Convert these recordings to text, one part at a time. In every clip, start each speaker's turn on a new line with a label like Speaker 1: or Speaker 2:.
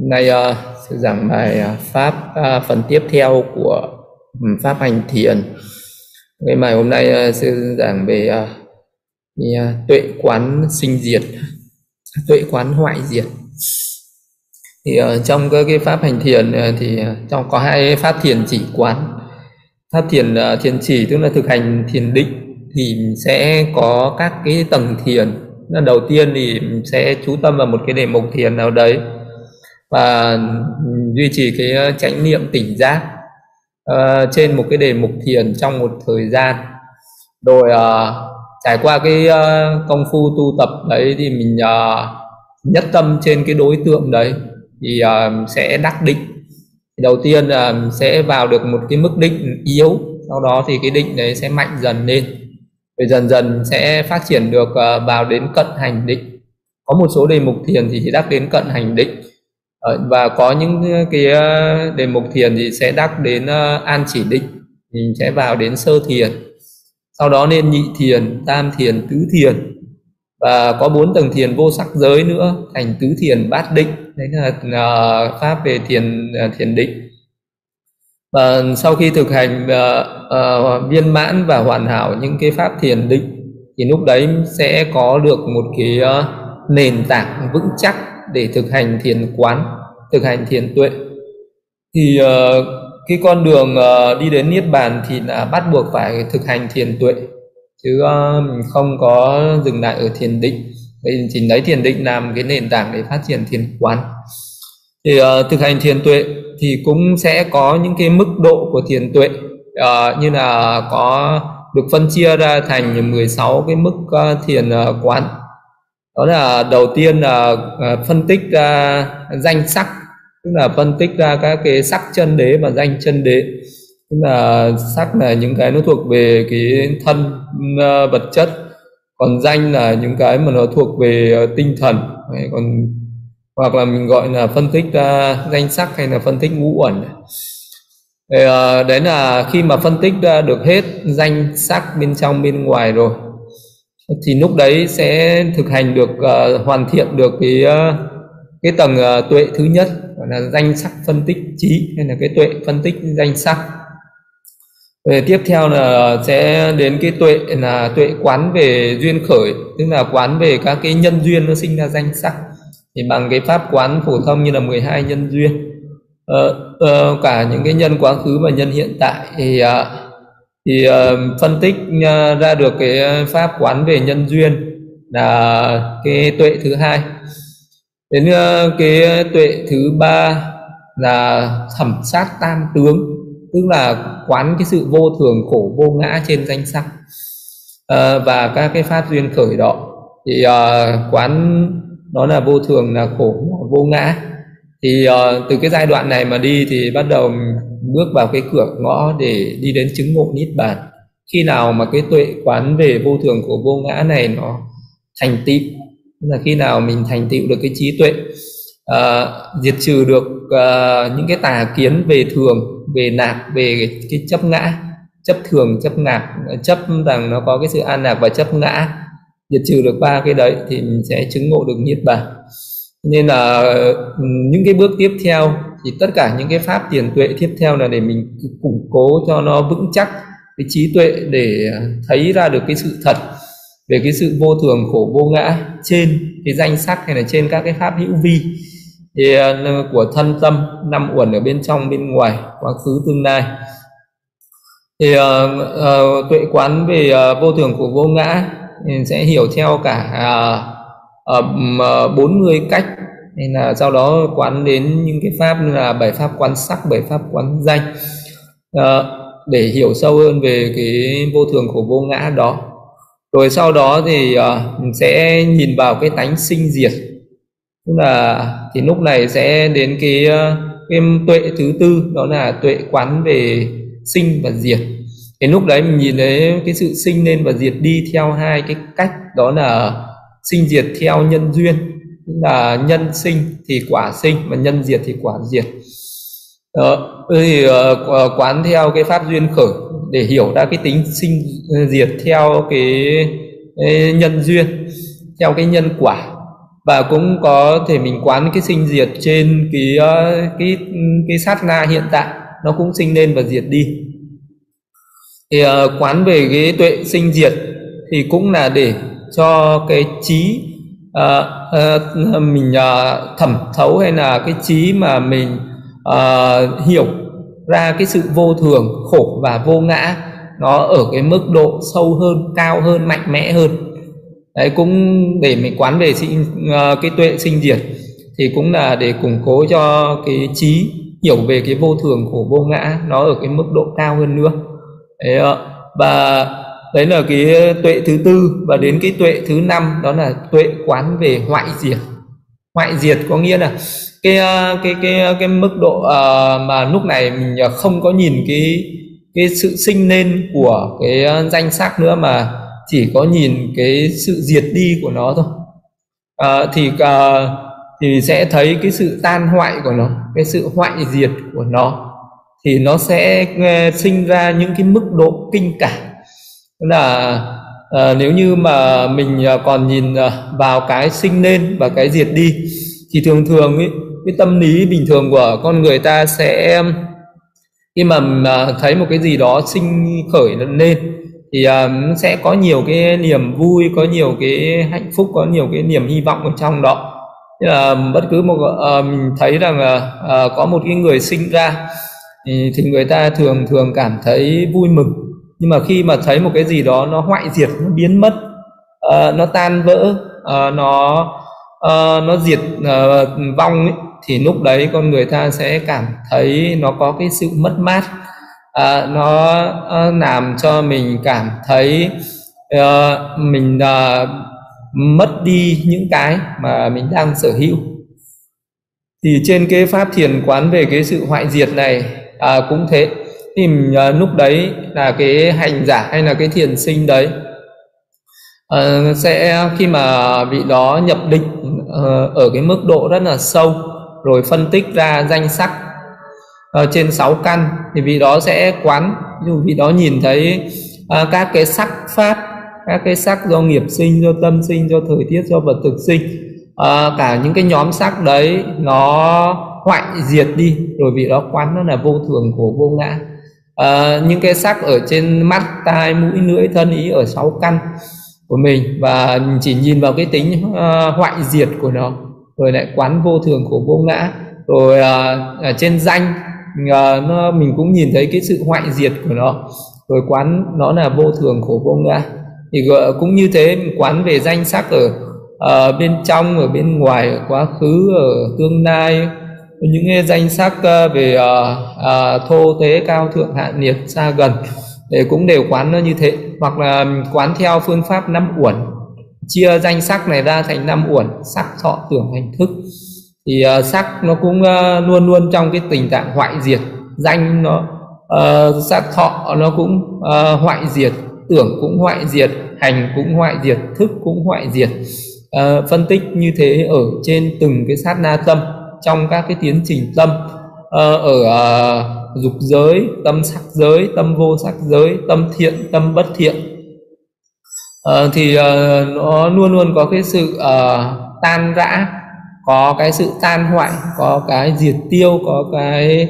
Speaker 1: Hôm nay uh, sẽ giảng bài uh, pháp uh, phần tiếp theo của um, pháp hành thiền. ngày bài hôm nay uh, sẽ giảng về uh, uh, tuệ quán sinh diệt, tuệ quán hoại diệt. Thì uh, trong cái, cái pháp hành thiền uh, thì uh, trong có hai pháp thiền chỉ quán. Pháp thiền uh, thiền chỉ tức là thực hành thiền định thì sẽ có các cái tầng thiền. Đầu tiên thì sẽ chú tâm vào một cái đề mục thiền nào đấy và duy trì cái chánh niệm tỉnh giác uh, trên một cái đề mục thiền trong một thời gian. Rồi uh, trải qua cái uh, công phu tu tập đấy thì mình uh, nhất tâm trên cái đối tượng đấy thì uh, sẽ đắc định. Đầu tiên là uh, sẽ vào được một cái mức định yếu sau đó thì cái định đấy sẽ mạnh dần lên. Rồi dần dần sẽ phát triển được uh, vào đến cận hành định. Có một số đề mục thiền thì chỉ đắc đến cận hành định. Ờ, và có những cái ờ, đề mục thiền thì sẽ đắc đến ờ, an chỉ định mình sẽ vào đến sơ thiền. Sau đó nên nhị thiền tam thiền tứ thiền. Và có bốn tầng thiền vô sắc giới nữa thành tứ thiền bát định. Đấy là pháp về thiền thiền định. Và sau khi thực hành uh, uh, viên mãn và hoàn hảo những cái pháp thiền định thì lúc đấy sẽ có được một cái uh, nền tảng vững chắc để thực hành thiền quán thực hành thiền tuệ. Thì uh, cái con đường uh, đi đến niết bàn thì là bắt buộc phải thực hành thiền tuệ chứ uh, không có dừng lại ở thiền định. Vì chỉ lấy thiền định làm cái nền tảng để phát triển thiền quán. Thì uh, thực hành thiền tuệ thì cũng sẽ có những cái mức độ của thiền tuệ uh, như là có được phân chia ra thành 16 cái mức uh, thiền uh, quán đó là đầu tiên là à, phân tích ra danh sắc tức là phân tích ra các cái sắc chân đế và danh chân đế. Tức là sắc là những cái nó thuộc về cái thân à, vật chất còn danh là những cái mà nó thuộc về tinh thần. Còn hoặc là mình gọi là phân tích ra danh sắc hay là phân tích ngũ uẩn. Thì uh, đấy là khi mà phân tích ra được hết danh sắc bên trong bên ngoài rồi thì lúc đấy sẽ thực hành được uh, hoàn thiện được cái uh, cái tầng uh, tuệ thứ nhất gọi là danh sắc phân tích trí hay là cái tuệ phân tích danh sắc. Về tiếp theo là sẽ đến cái tuệ là tuệ quán về duyên khởi tức là quán về các cái nhân duyên nó sinh ra danh sắc. Thì bằng cái pháp quán phổ thông như là 12 nhân duyên. Uh, uh, cả những cái nhân quá khứ và nhân hiện tại thì uh, thì uh, phân tích uh, ra được cái ờ, pháp quán về nhân duyên là cái tuệ thứ hai. Đến uh, cái tuệ thứ ba là thẩm sát tam tướng tức là quán cái sự vô thường khổ vô ngã trên danh sắc. Uh, và các cái pháp duyên khởi đó thì uh, quán nó là vô thường là khổ vô ngã. Thì uh, từ cái giai đoạn này mà đi thì bắt đầu bước vào cái cửa ngõ để đi đến chứng ngộ niết bàn. Khi nào mà cái tuệ quán về vô thường của vô ngã này nó thành tựu là khi nào mình thành tựu được cái trí tuệ uh, diệt trừ được uh, những cái tà kiến về thường về nạc về cái, cái chấp ngã chấp thường chấp ngạc chấp rằng nó có cái sự an lạc và chấp ngã diệt trừ được ba cái đấy thì mình sẽ chứng ngộ được niết bàn. Nên là ừ, những cái bước tiếp theo thì tất cả những cái pháp tiền tuệ tiếp theo là để mình củng cố cho nó vững chắc cái trí tuệ để thấy ra được cái sự thật về cái sự vô thường khổ vô ngã trên cái danh sắc hay là trên các cái pháp hữu vi. Thì à, của thân tâm năm uẩn ở bên trong bên ngoài quá khứ tương lai. Thì uh, uh, tuệ quán về uh, vô thường của vô ngã thì sẽ hiểu theo cả uh, uh, 40 cách nên là sau đó quán đến những cái pháp như là bảy pháp quán sắc bảy pháp quán danh. À, để hiểu sâu hơn về cái vô thường của vô ngã đó. Rồi sau đó thì uh, sẽ nhìn vào cái tánh sinh diệt. Tức là thì lúc này sẽ đến cái ờ, cái tuệ thứ tư đó là tuệ quán về sinh và diệt. Cái lúc đấy mình nhìn thấy cái sự sinh lên và diệt đi theo hai cái cách đó là sinh diệt theo nhân duyên là nhân sinh thì quả sinh và nhân diệt thì quả diệt. Đó, thì uh, quán theo cái pháp duyên khởi để hiểu ra cái tính sinh diệt theo cái, cái nhân duyên theo cái nhân quả. Và cũng có thể mình quán cái sinh diệt trên cái ờ, cái cái sát na hiện tại nó cũng sinh lên và diệt đi. Thì uh, quán về cái tuệ sinh diệt thì cũng là để cho cái trí uh, uh, mình uh, thẩm thấu hay là cái trí mà mình uh, hiểu ra cái sự vô thường khổ và vô ngã nó ở cái mức độ sâu hơn cao hơn mạnh mẽ hơn. Đấy cũng để mình quán về sinh, uh, cái tuệ sinh diệt thì cũng là để củng cố cho cái trí hiểu về cái vô thường khổ vô ngã nó ở cái mức độ cao hơn nữa. Đấy, uh, và đấy là cái ờ, tuệ thứ tư và đến cái tuệ thứ năm đó là tuệ quán về hoại diệt. Hoại diệt có nghĩa là cái ờ, cái cái ờ, cái mức độ uh, mà lúc này mình không có nhìn cái cái sự sinh lên của cái danh sắc nữa mà chỉ có nhìn cái sự diệt đi của nó thôi. Uh, thì uh, thì sẽ thấy cái sự tan hoại của nó cái sự hoại diệt của nó. Thì nó sẽ sinh ra những cái mức độ kinh cảm là à, nếu như mà mình ờ, còn nhìn ờ, vào cái sinh lên và cái diệt đi thì thường thường ấy, cái tâm lý bình thường của con người ta sẽ khi mà thấy một cái gì đó sinh khởi lên thì uh, sẽ có nhiều cái niềm vui có nhiều cái hạnh phúc có nhiều cái niềm hy vọng ở trong đó. Như là bất cứ một uh, mình thấy rằng uh, có một cái người sinh ra thì, thì người ta thường thường cảm thấy vui mừng nhưng mà khi mà thấy một cái gì đó nó hoại diệt nó biến mất uh, nó tan vỡ uh, nó uh, nó diệt uh, vong ấy, thì lúc đấy con người ta sẽ cảm thấy nó có cái sự mất mát. Uh, nó uh, làm cho mình cảm thấy uh, mình uh, mất đi những cái mà mình đang sở hữu. Thì trên cái pháp thiền quán về cái sự hoại diệt này à, cũng thế tìm à, lúc đấy là cái hành giả hay là cái thiền sinh đấy. Ờ, sẽ khi mà vị đó nhập định ờ, ở cái mức độ rất là sâu rồi phân tích ra danh sắc trên sáu căn thì vị đó sẽ quán. Ví dụ vị đó nhìn thấy các cái sắc pháp các cái sắc do nghiệp sinh do tâm sinh do thời tiết do vật thực sinh à, cả những cái nhóm sắc đấy nó hoại diệt đi rồi vị đó quán nó là vô thường của vô ngã à, những cái sắc ở trên mắt tai mũi lưỡi thân ý ở sáu căn của mình và chỉ nhìn vào cái tính uh, hoại diệt của nó rồi lại quán vô thường của vô ngã. Rồi uh, ở trên danh uh, nó mình cũng nhìn thấy cái sự hoại diệt của nó rồi quán nó là vô thường khổ vô ngã. Thì cũng như thế mình quán về danh sắc ở uh, bên trong ở bên ngoài ở quá khứ ở tương lai những danh sắc ờ, về ờ, ờ, thô tế cao thượng hạ nhiệt xa gần để cũng đều quán nó như thế. Hoặc là quán theo phương pháp năm uẩn. Chia danh sắc này ra thành năm uẩn sắc thọ tưởng hành thức. Thì uh, sắc nó cũng uh, luôn luôn trong cái tình trạng hoại diệt. Danh nó uh, sắc thọ nó cũng uh, hoại diệt. Tưởng cũng hoại diệt hành cũng hoại diệt thức cũng hoại diệt. Uh, phân tích như thế ở trên từng cái sát na tâm trong các cái tiến trình tâm ờ, ở uh, dục giới tâm sắc giới tâm vô sắc giới tâm thiện tâm bất thiện. Uh, thì uh, nó luôn luôn có cái sự uh, tan rã có cái sự tan hoại có cái diệt tiêu có cái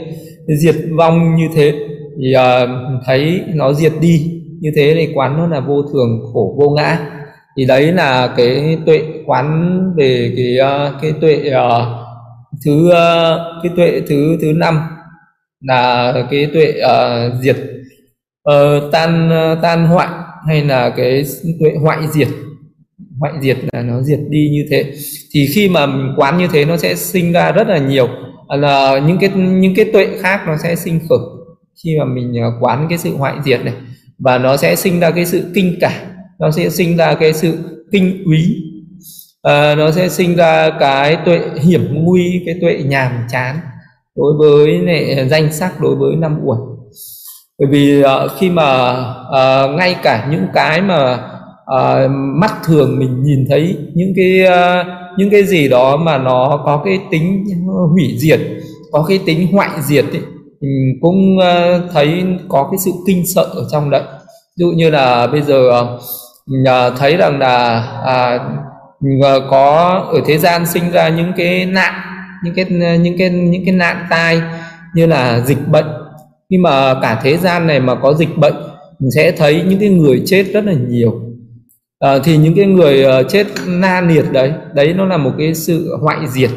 Speaker 1: diệt vong như thế. Thì uh, thấy nó diệt đi như thế thì quán nó là vô thường khổ vô ngã. Thì đấy là cái tuệ quán về cái cái tuệ uh, thứ ờ, cái tuệ thứ thứ năm là cái tuệ uh, diệt. Uh, tan uh, tan hoại hay là cái tuệ hoại diệt. Hoại diệt là nó diệt đi như thế. Thì khi mà mình quán như thế nó sẽ sinh ra rất là nhiều. Là những cái những cái tuệ khác nó sẽ sinh khởi khi mà mình quán cái sự hoại diệt này. Và nó sẽ sinh ra cái sự kinh cả nó sẽ sinh ra cái sự kinh úy à, nó sẽ sinh ra cái tuệ hiểm nguy cái tuệ nhàm chán đối với này, danh sắc đối với năm uẩn. Bởi vì uh, khi mà uh, ngay cả những cái mà uh, mắt thường mình nhìn thấy những cái uh, những cái gì đó mà nó có cái tính hủy diệt có cái tính hoại diệt ấy, mình cũng uh, thấy có cái sự kinh sợ ở trong đấy. Ví dụ như là bây giờ uh, thấy rằng là uh, và có ở thế gian sinh ra những cái nạn những cái những cái những cái nạn tai như là dịch bệnh. Khi mà cả thế gian này mà có dịch bệnh mình sẽ thấy những cái người chết rất là nhiều. À, thì những cái người uh, chết na liệt đấy đấy nó là một cái sự hoại diệt.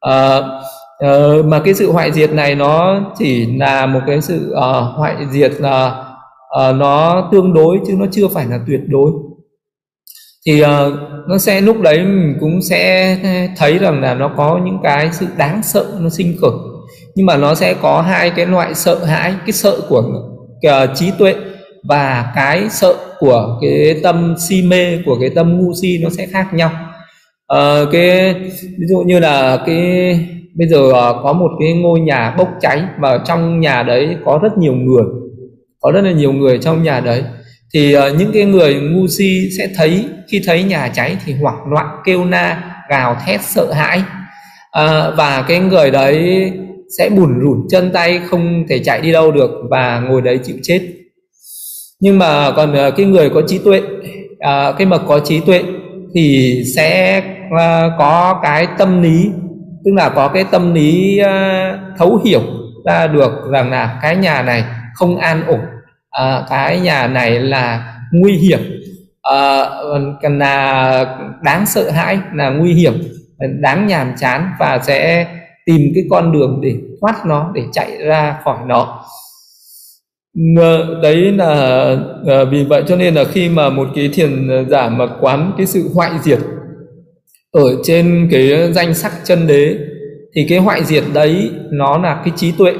Speaker 1: À, uh, mà cái sự hoại diệt này nó chỉ là một cái sự uh, hoại diệt là uh, uh, nó tương đối chứ nó chưa phải là tuyệt đối. Thì uh, nó sẽ lúc đấy mình cũng sẽ thấy rằng là nó có những cái sự đáng sợ nó sinh khởi. Nhưng mà nó sẽ có hai cái loại sợ hãi cái sợ của uh, trí tuệ và cái sợ của cái tâm si mê của cái tâm ngu si nó sẽ khác nhau. Uh, cái ví dụ như là cái bây giờ uh, có một cái ngôi nhà bốc cháy và trong nhà đấy có rất nhiều người có rất là nhiều người trong nhà đấy thì uh, những cái người ngu si sẽ thấy khi thấy nhà cháy thì hoảng loạn kêu na gào thét sợ hãi. Uh, và cái người đấy sẽ bùn rủn chân tay không thể chạy đi đâu được và ngồi đấy chịu chết. Nhưng mà còn uh, cái người có trí tuệ uh, cái mà có trí tuệ thì sẽ uh, có cái tâm lý tức là có cái tâm lý uh, thấu hiểu ra được rằng là cái nhà này không an ổn à, cái nhà này là nguy hiểm. À, là đáng sợ hãi là nguy hiểm đáng nhàm chán và sẽ tìm cái con đường để thoát nó để chạy ra khỏi nó. Đấy là ờ, vì vậy cho nên là khi mà một cái thiền giả mà quán cái sự hoại diệt ở trên cái danh sắc chân đế thì cái hoại diệt đấy nó là cái trí tuệ.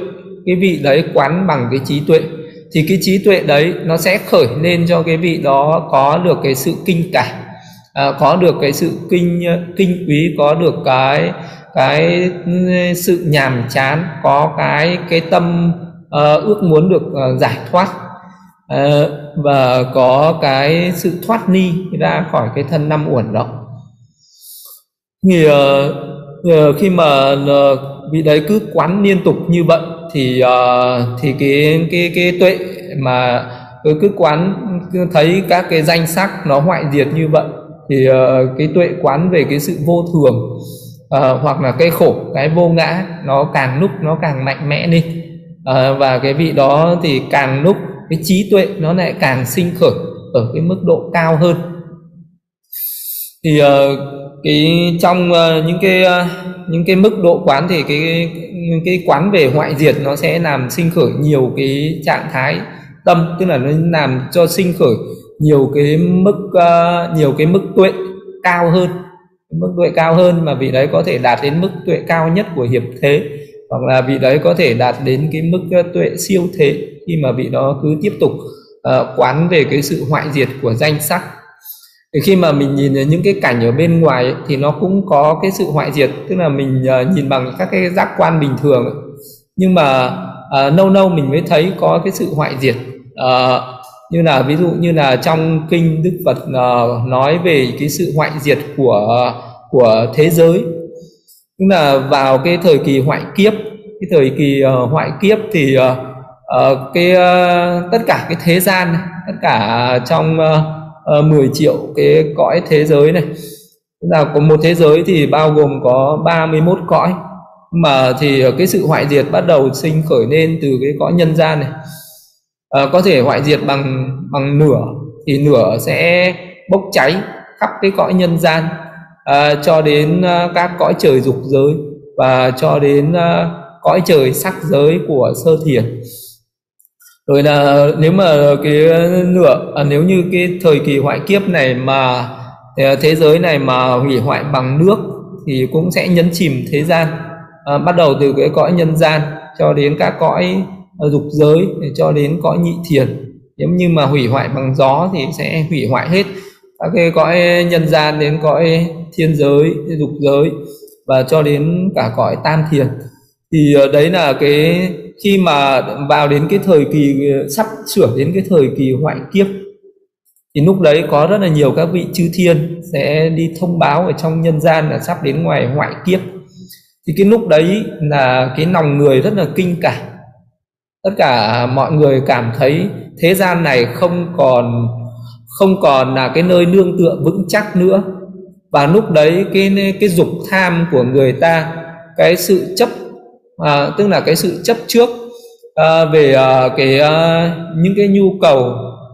Speaker 1: Cái vị đấy quán bằng cái trí tuệ thì cái trí tuệ đấy nó sẽ khởi lên cho cái vị đó có được cái sự kinh cảm à, có được cái sự kinh kinh quý có được cái cái sự nhàm chán có cái cái tâm uh, ước muốn được uh, giải thoát uh, và có cái sự thoát ni ra khỏi cái thân năm uẩn đó. Thì uh, uh, khi mà uh, vị đấy cứ quán liên tục như vậy thì uh, thì cái cái cái tuệ mà cứ cứ quán cứ thấy các cái danh sắc nó hoại diệt như vậy thì uh, cái tuệ quán về cái sự vô thường uh, hoặc là cái khổ cái vô ngã nó càng lúc nó càng mạnh mẽ đi. Uh, và cái vị đó thì càng lúc cái trí tuệ nó lại càng sinh khởi ở cái mức độ cao hơn. Thì uh, cái trong uh, những cái uh, những cái mức độ quán thì cái cái quán về hoại diệt nó sẽ làm sinh khởi nhiều cái trạng thái tâm tức là nó làm cho sinh khởi nhiều cái mức uh, nhiều cái mức tuệ cao hơn. Mức tuệ cao hơn mà vị đấy có thể đạt đến mức tuệ cao nhất của hiệp thế hoặc là vị đấy có thể đạt đến cái mức tuệ siêu thế khi mà vị đó cứ tiếp tục uh, quán về cái sự hoại diệt của danh sắc thì khi mà mình nhìn những cái cảnh ở bên ngoài ấy, thì nó cũng có cái sự hoại diệt tức là mình uh, nhìn bằng các cái giác quan bình thường ấy. nhưng mà uh, lâu lâu mình mới thấy có cái sự hoại diệt uh, như là ví dụ như là trong kinh Đức Phật uh, nói về cái sự hoại diệt của của thế giới tức là vào cái thời kỳ hoại kiếp cái thời kỳ uh, hoại kiếp thì uh, uh, cái uh, tất cả cái thế gian tất cả trong uh, Ờ, uh, 10 triệu cái cõi thế giới này. Tức là có một thế giới thì bao gồm có 31 cõi. Mà thì ờ, cái sự hoại diệt bắt đầu sinh khởi lên từ cái cõi nhân gian này. À, có thể hoại diệt bằng bằng nửa thì nửa sẽ bốc cháy khắp cái cõi nhân gian à, cho đến à, các cõi trời dục giới và cho đến à, cõi trời sắc giới của sơ thiền rồi là nếu mà cái nửa à, nếu như cái thời kỳ hoại kiếp này mà à, thế giới này mà hủy hoại bằng nước thì cũng sẽ nhấn chìm thế gian. À, bắt đầu từ cái cõi nhân gian cho đến các cõi dục giới cho đến cõi nhị thiền. Nếu như mà hủy hoại bằng gió thì sẽ hủy hoại hết các cái cõi nhân gian đến cõi thiên giới dục giới và cho đến cả cõi tam thiền. Thì à, đấy là cái khi mà vào đến cái thời kỳ, sắp sửa đến cái thời kỳ hoại kiếp, thì lúc đấy có rất là nhiều các vị chư thiên sẽ đi thông báo ở trong nhân gian là sắp đến ngoài hoại kiếp. Thì cái lúc đấy là cái lòng người rất là kinh cảm. Tất cả mọi người cảm thấy thế gian này không còn không còn là cái nơi nương tựa vững chắc nữa. Và lúc đấy cái cái dục tham của người ta, cái sự chấp à, tức là cái sự chấp trước à, về à, cái à, những cái nhu cầu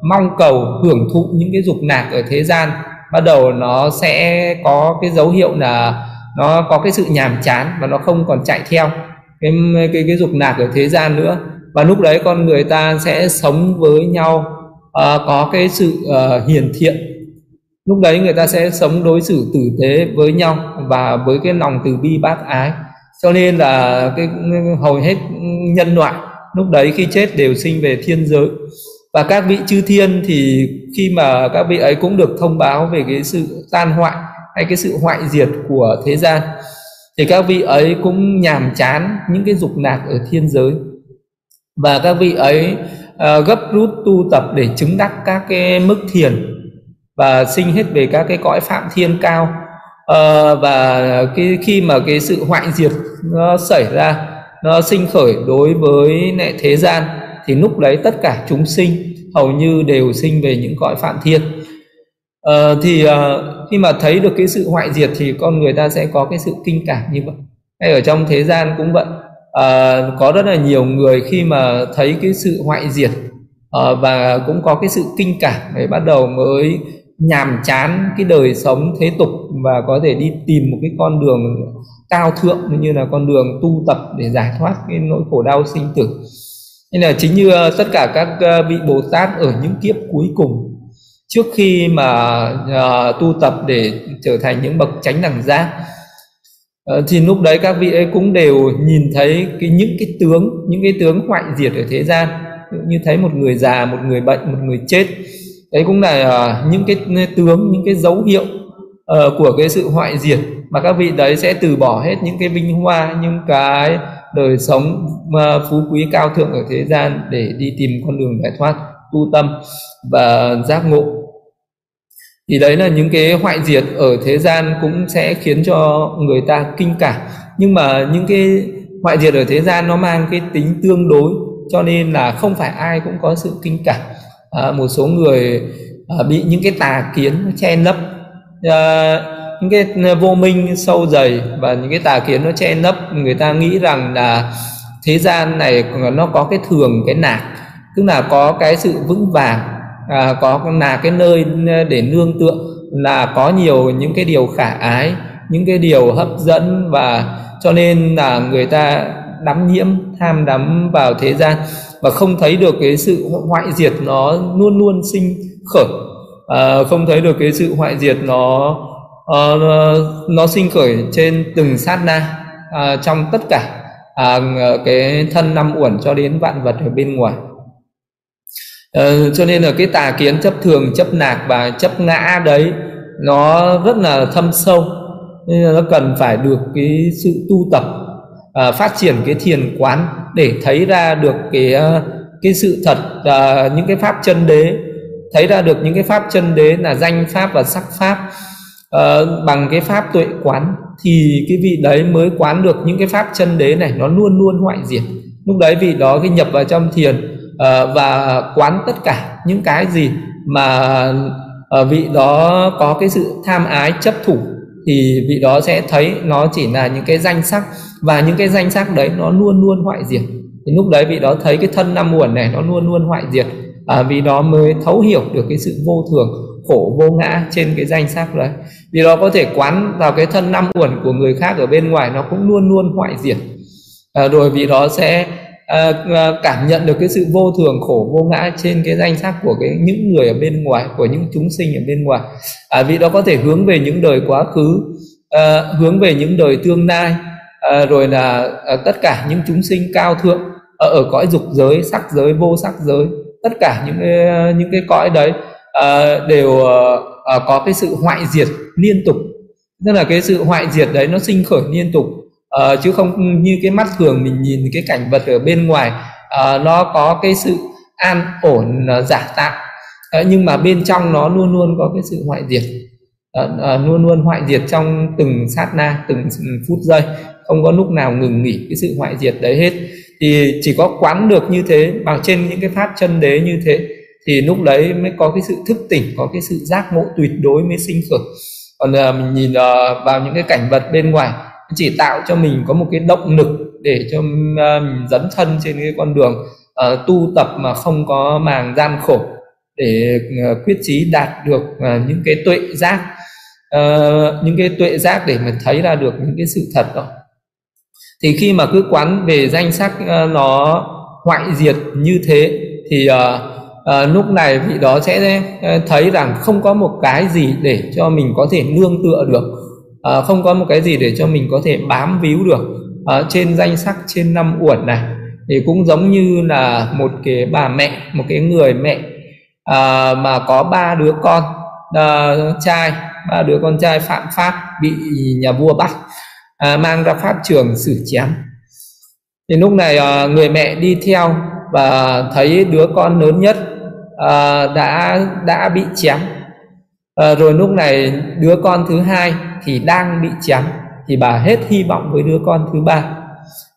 Speaker 1: mong cầu hưởng thụ những cái dục nạc ở thế gian bắt đầu nó sẽ có cái dấu hiệu là nó có cái sự nhàm chán và nó không còn chạy theo cái cái cái dục nạc ở thế gian nữa. Và lúc đấy con người ta sẽ sống với nhau uh, có cái sự uh, hiền thiện. Lúc đấy người ta sẽ sống đối xử tử tế với nhau và với cái lòng từ bi bác ái cho nên là cái hầu hết nhân loại lúc đấy khi chết đều sinh về thiên giới. Và các vị chư thiên thì khi mà các vị ấy cũng được thông báo về cái sự tan hoại hay cái sự hoại diệt của thế gian thì các vị ấy cũng nhàm chán những cái dục lạc ở thiên giới. Và các vị ấy uh, gấp rút tu tập để chứng đắc các cái mức thiền và sinh hết về các cái cõi phạm thiên cao. Ờ, và cái khi mà cái sự hoại diệt nó xảy ra nó sinh khởi đối với nệ thế gian thì lúc đấy tất cả chúng sinh hầu như đều sinh về những cõi phạm thiên. À, thì à, khi mà thấy được cái sự hoại diệt thì con người ta sẽ có cái sự kinh cảm như vậy. Hay ở trong thế gian cũng vậy. À, có rất là nhiều người khi mà thấy cái sự hoại diệt à, và cũng có cái sự kinh cảm để bắt đầu mới nhàm chán cái đời sống thế tục và có thể đi tìm một cái con đường cao thượng như là con đường tu tập để giải thoát cái nỗi khổ đau sinh tử. Nên là chính như ờ, tất cả các ờ, vị bồ tát ở những kiếp cuối cùng trước khi mà uh, tu tập để trở thành những bậc chánh đẳng giác uh, thì lúc đấy các vị ấy cũng đều nhìn thấy cái những cái tướng những cái tướng hoại diệt ở thế gian. Như thấy một người già một người bệnh một người chết đấy cũng là uh, những cái tướng những cái dấu hiệu uh, của cái sự hoại diệt mà các vị đấy sẽ từ bỏ hết những cái vinh hoa những cái đời sống uh, phú quý cao thượng ở thế gian để đi tìm con đường giải thoát tu tâm và giác ngộ. Thì đấy là những cái hoại diệt ở thế gian cũng sẽ khiến cho người ta kinh cảm. Nhưng mà những cái hoại diệt ở thế gian nó mang cái tính tương đối cho nên là không phải ai cũng có sự kinh cảm à, một số người à, bị những cái tà kiến che lấp à, ờ, những cái vô minh sâu dày và những cái tà kiến nó che lấp người ta nghĩ rằng là thế gian này nó có cái thường cái nạc tức là có cái sự vững vàng à, có là cái nơi để nương tựa là có nhiều những cái điều khả ái những cái điều hấp dẫn và cho nên là người ta đắm nhiễm tham đắm vào thế gian và không thấy được cái sự hoại diệt nó luôn luôn sinh khởi. À, không thấy được cái sự hoại diệt nó uh, nó sinh khởi trên từng sát na uh, trong tất cả uh, cái thân năm uẩn cho đến vạn vật ở bên ngoài. Uh, cho nên là cái tà kiến chấp thường chấp nạc và chấp ngã đấy nó rất là thâm sâu. Nên là nó cần phải được cái sự tu tập uh, phát triển cái thiền quán để thấy ra được cái uh, cái sự thật uh, những cái pháp chân đế thấy ra được những cái pháp chân đế là danh pháp và sắc pháp uh, bằng cái pháp tuệ quán thì cái vị đấy mới quán được những cái pháp chân đế này nó luôn luôn hoại diệt. Lúc đấy vị đó khi nhập vào trong thiền uh, và quán tất cả những cái gì mà uh, vị đó có cái sự tham ái chấp thủ thì vị đó sẽ thấy nó chỉ là những cái danh sắc và những cái danh sắc đấy nó luôn luôn hoại diệt. Thì lúc đấy vị đó thấy cái thân năm nguồn này nó luôn luôn hoại diệt à, vì đó mới thấu hiểu được cái sự vô thường khổ vô ngã trên cái danh sắc đấy. Vì đó có thể quán vào cái thân năm uẩn của người khác ở bên ngoài nó cũng luôn luôn hoại diệt. À, rồi vì đó sẽ Ờ, cảm nhận được cái sự vô thường khổ vô ngã trên cái danh sắc của cái những người ở bên ngoài của những chúng sinh ở bên ngoài. À, vì đó có thể hướng về những đời quá khứ à, hướng về những đời tương lai à, rồi là à, tất cả những chúng sinh cao thượng ở, ở cõi dục giới sắc giới vô sắc giới tất cả những cái, những cái cõi đấy uh, đều uh, uh, có cái sự hoại diệt liên tục. Tức là cái sự hoại diệt đấy nó sinh khởi liên tục uh, chứ không như cái mắt thường mình nhìn cái cảnh vật ở bên ngoài. Uh, nó có cái sự an ổn uh, giả tạm uh, nhưng mà bên trong nó luôn luôn có cái sự hoại diệt. Uh, uh, luôn luôn hoại diệt trong từng sát na từng phút giây. Không có lúc nào ngừng nghỉ cái sự hoại diệt đấy hết. Thì chỉ có quán được như thế bằng trên những cái pháp chân đế như thế thì lúc đấy mới có cái sự thức tỉnh có cái sự giác ngộ tuyệt đối mới sinh khởi. Còn uh, mình nhìn uh, vào những cái cảnh vật bên ngoài chỉ tạo cho mình có một cái động lực để cho mình dấn thân trên cái con đường uh, tu tập mà không có màng gian khổ để uh, quyết chí đạt được uh, những cái tuệ giác uh, những cái tuệ giác để mà thấy ra được những cái sự thật đó. Thì khi mà cứ quán về danh sắc uh, nó hoại diệt như thế thì uh, uh, lúc này vị đó sẽ thấy rằng không có một cái gì để cho mình có thể nương tựa được à, không có một cái gì để cho mình có thể bám víu được. À, trên danh sắc trên năm uẩn này thì cũng giống như là một cái bà mẹ một cái người mẹ à, mà có ba đứa con. À, trai ba đứa con trai phạm pháp bị nhà vua bắt à, mang ra pháp trường xử chém. Thì lúc này à, người mẹ đi theo và thấy đứa con lớn nhất à, đã đã bị chém. Ờ, rồi lúc này đứa con thứ hai thì đang bị chém thì bà hết hy vọng với đứa con thứ ba.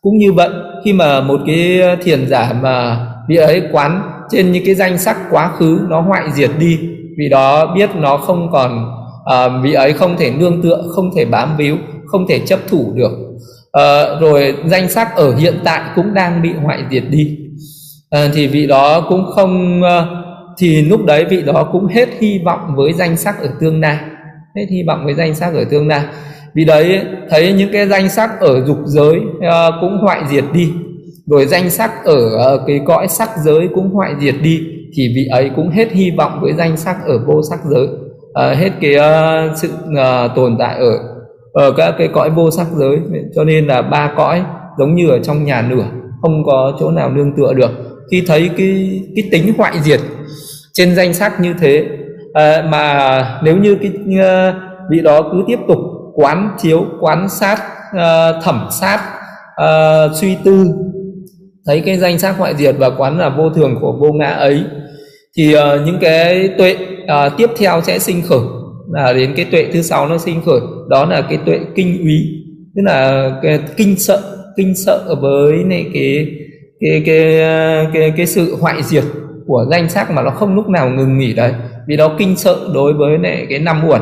Speaker 1: Cũng như vậy khi mà một cái thiền giả mà vị ấy quán trên những cái danh sắc quá khứ nó hoại diệt đi vì đó biết nó không còn à, vị ấy không thể nương tựa không thể bám víu không thể chấp thủ được. À, rồi danh sắc ở hiện tại cũng đang bị hoại diệt đi. À, thì vị đó cũng không à, thì lúc đấy vị đó cũng hết hy vọng với danh sắc ở tương lai hết hy vọng với danh sắc ở tương lai vì đấy thấy những cái danh sắc ở dục giới uh, cũng hoại diệt đi. Rồi danh sắc ở uh, cái cõi sắc giới cũng hoại diệt đi. Thì vị ấy cũng hết hy vọng với danh sắc ở vô sắc giới. Uh, hết cái uh, sự uh, tồn tại ở ở các cái cõi vô sắc giới. Cho nên là ba cõi giống như ở trong nhà nửa không có chỗ nào nương tựa được. Khi thấy cái cái tính hoại diệt trên danh sắc như thế. À, mà nếu như cái ờ, vị đó cứ tiếp tục quán chiếu quán sát uh, thẩm sát uh, suy tư thấy cái danh sắc hoại diệt và quán là vô thường của vô ngã ấy thì uh, những cái tuệ uh, tiếp theo sẽ sinh khởi. Là đến cái tuệ thứ sáu nó sinh khởi. Đó là cái tuệ kinh úy tức là cái kinh sợ kinh sợ với này cái cái cái cái cái sự hoại diệt của danh sắc mà nó không lúc nào ngừng nghỉ đấy. Vì đó kinh sợ đối với lại cái năm uẩn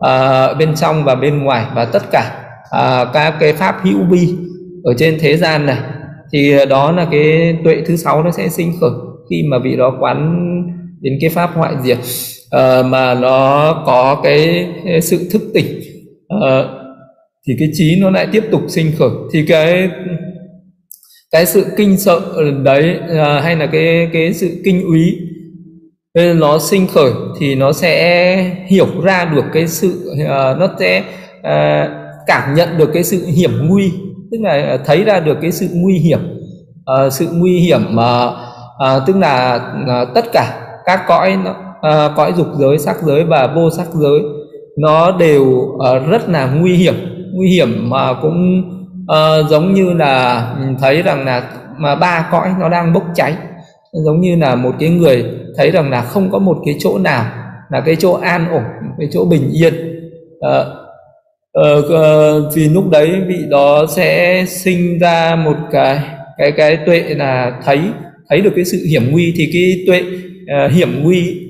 Speaker 1: à, bên trong và bên ngoài và tất cả à, các cái pháp hữu vi ở trên thế gian này. Thì đó là cái tuệ thứ sáu nó sẽ sinh khởi khi mà vị đó quán đến cái pháp hoại diệt à, mà nó có cái, sự thức tỉnh à, thì cái trí nó lại tiếp tục sinh khởi. Thì cái cái sự kinh sợ đấy à, hay là cái cái sự kinh úy nó sinh khởi thì nó sẽ hiểu ra được cái sự à, nó sẽ à, cảm nhận được cái sự hiểm nguy tức là à, thấy ra được cái sự nguy hiểm à, sự nguy hiểm mà à, tức là à, tất cả các cõi nó, à, cõi dục giới sắc giới và vô sắc giới nó đều à, rất là nguy hiểm nguy hiểm mà cũng uh, giống như là ừ, thấy rằng là mà ba cõi nó đang bốc cháy. Giống như là một cái người thấy rằng là không có một cái chỗ nào là cái chỗ an ổn cái chỗ bình yên. Uh, uh, vì lúc đấy vị đó sẽ sinh ra một cái cái cái tuệ là thấy thấy được cái sự hiểm nguy thì cái tuệ uh, hiểm nguy